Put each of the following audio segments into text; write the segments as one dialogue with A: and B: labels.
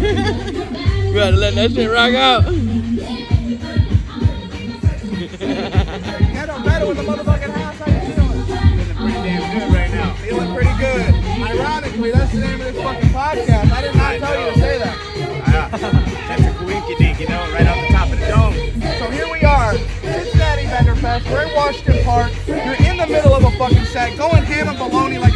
A: You gotta let that shit rock out.
B: Gheddo Vedo in the motherfucking house. How you feeling?
C: Feeling pretty damn good right now.
B: Feeling pretty good. Ironically, that's the name of this fucking podcast. I did not tell you to say that.
C: That's a coinky dink, you know, right off the top of the dome.
B: So here we are, Cincinnati Vendor Fest. We're in Washington Park. You're in the middle of a fucking set, going ham and bologna like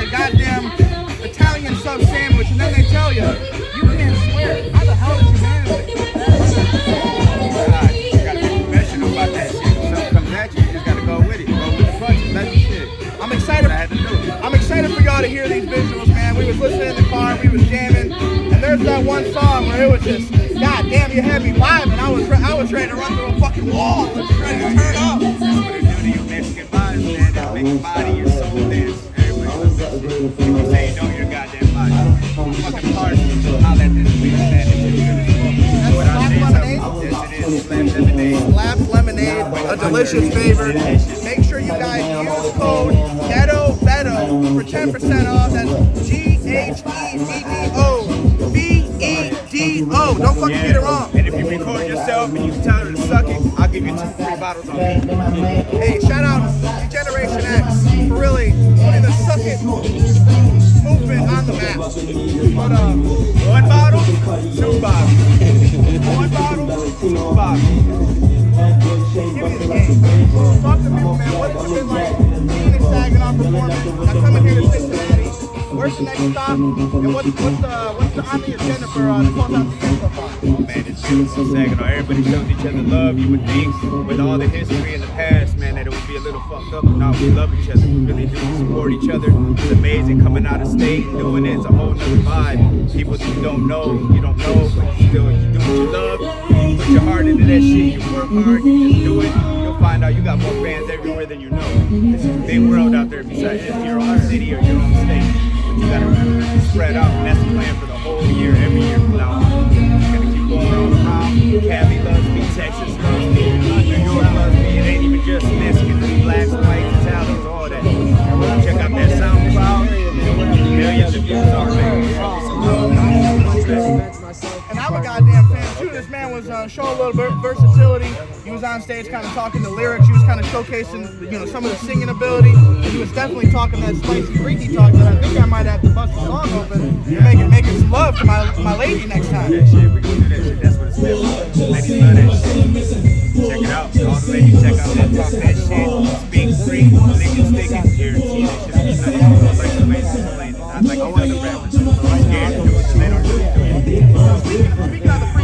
B: we was jamming, and there's that one song where it was just, God damn, you had me vibing. I was, re- I was ready to run through a fucking wall. I was ready to turn up.
C: That's what it do to you Mexican bodies, man. That make your body, your soul dance. Everybody loves that shit. People say you know your goddamn body. Fucking hard to holler at this week, man. It's just good as fuck.
B: That's
C: What I
B: Slap Lemonade?
C: Yes, it is. Slam lemonade.
B: Labs Lemonade, a delicious flavor. Make sure you guys use code Gheddo Vedo for 10% off. Don't fucking get it wrong.
C: And if you record yourself and you tell her to suck it, I'll give you two free bottles on me.
B: Hey, shout out to Generation X for really putting the suck it movement on the map. But um,
C: One bottle, two bottles. One bottle, two bottles.
B: give me the game. Talk to people, man. What has it been like being in Saginaw performing? Now coming here to Cincinnati. Where's the next stop? And what's what's the what's the on agenda for uh, the so?
C: Oh man, it's beautiful Saginaw. Everybody shows each other love. You would think with all the history in the past, man, that it would be a little fucked up. No, we love each other. We really do support each other. It's amazing coming out of state and doing it. It's a whole nother vibe. People that you don't know, you don't know, but you still you do what you love. You put your heart into that shit. You work hard. You just do it. You'll find out you got more fans everywhere than you know. It's a big world out there besides just your own city or your own state. You gotta spread out, and that's the plan for the whole year, every year from now on. Gonna keep going all around. Cali loves me, Texas loves me, New York loves me. It ain't even just Mexicans, blacks, whites, Italians, all that. Check out that SoundCloud. Millions of views already.
B: This man was uh, showing a little versatility. He was on stage, kind of talking the lyrics. He was kind of showcasing, you know, some of the singing ability. He was definitely talking that spicy, freaky talk that I think I might have to bust the song open and make it, make it some love to my my lady next time.
C: Ladies. Check it out. All the ladies check out that talk that shit. Speak free, niggas sticking. Guarantee that shit. Not like the it's explained. Like all other. I'm scared to do it,
B: of the freaky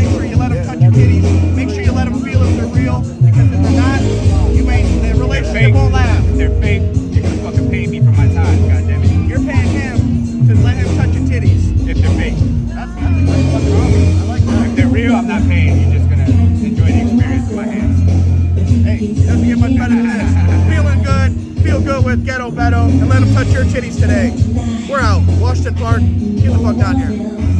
B: with Gheddo Vedo, and let him touch your titties today. We're out. Washington Park, get the fuck down here.